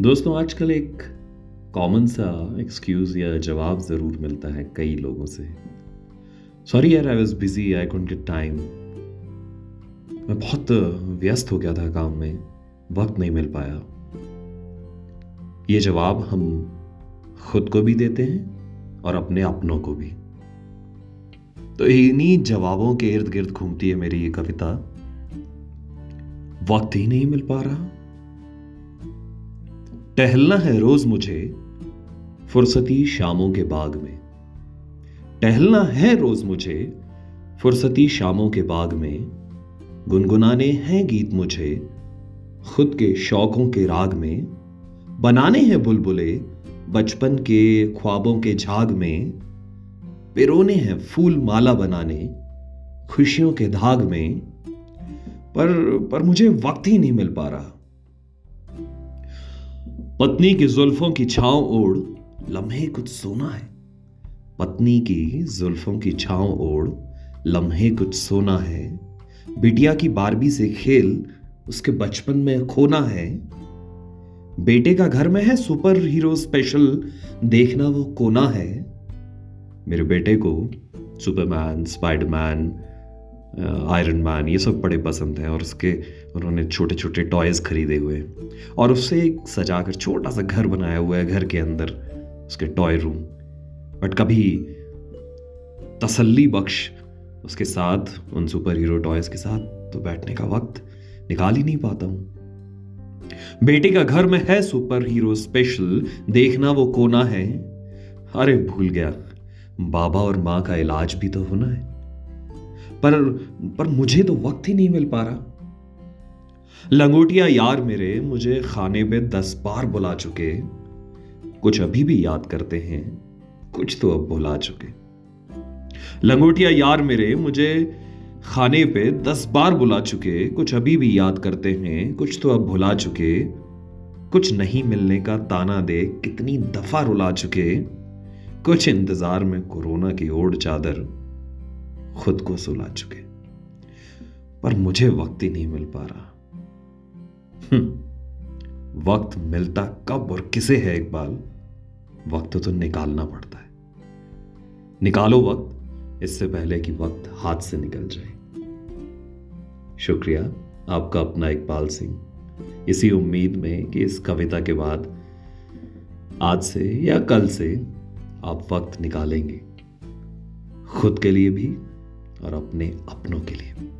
दोस्तों, आजकल एक कॉमन सा एक्सक्यूज या जवाब ज़रूर मिलता है कई लोगों से। सॉरी यार I was busy I can't get time मैं बहुत व्यस्त हो गया था काम में, वक्त नहीं मिल पाया। ये जवाब हम खुद को भी देते हैं और अपने अपनों को भी। तो इन्हीं जवाबों के इर्द गिर्द घूमती है मेरी ये कविता। वक्त ही नहीं मिल पा रहा। टहलना है रोज मुझे फुर्सती शामों के बाग में। टहलना है रोज मुझे फुर्सती शामों के बाग में। गुनगुनाने हैं गीत मुझे खुद के शौकों के राग में। बनाने हैं बुलबुले बचपन के ख्वाबों के झाग में। पिरोने हैं फूल माला बनाने खुशियों के धाग में। पर पर मुझे वक्त ही नहीं मिल पा रहा। पत्नी की जुल्फों की छांव ओढ़, लम्हे कुछ सोना है। पत्नी की जुल्फों की छांव ओढ़, लम्हे कुछ सोना है। बिटिया की बारबी से खेल, उसके बचपन में खोना है। बेटे का घर में है सुपर हीरो स्पेशल, देखना वो कोना है। मेरे बेटे को सुपरमैन, स्पाइडरमैन आयरन मैन ये सब बड़े पसंद हैं और उसके उन्होंने छोटे छोटे टॉयज़ खरीदे हुए और उससे एक सजा कर छोटा सा घर बनाया हुआ है घर के अंदर, उसके टॉय रूम बट कभी तसल्ली बख्श उसके साथ, उन सुपर हीरो टॉयज़ के साथ तो बैठने का वक्त निकाल ही नहीं पाता हूँ। बेटे का घर में है सुपर हीरो स्पेशल देखना वो कोना है। अरे भूल गया, बाबा और माँ का इलाज भी तो होना है। पर पर मुझे तो वक्त ही नहीं मिल पा रहा। लंगोटिया यार मेरे मुझे खाने पे दस बार बुला चुके। कुछ अभी भी याद करते हैं, कुछ तो अब भुला चुके। लंगोटिया यार मेरे मुझे खाने पे दस बार बुला चुके, कुछ अभी भी याद करते हैं, कुछ तो अब भुला चुके। कुछ नहीं मिलने का ताना दे कितनी दफ़ा रुला चुके। कुछ इंतज़ार में कोरोना की ओढ़ चादर खुद को सुला चुके। पर मुझे वक्त ही नहीं मिल पा रहा। हम्म, वक्त मिलता कब और किसे है इकबाल? वक्त तो निकालना पड़ता है। निकालो वक्त इससे पहले कि वक्त हाथ से निकल जाए। शुक्रिया आपका अपना इकबाल सिंह। इसी उम्मीद में कि इस कविता के बाद आज से या कल से आप वक्त निकालेंगे। खुद के लिए भी और अपने अपनों के लिए।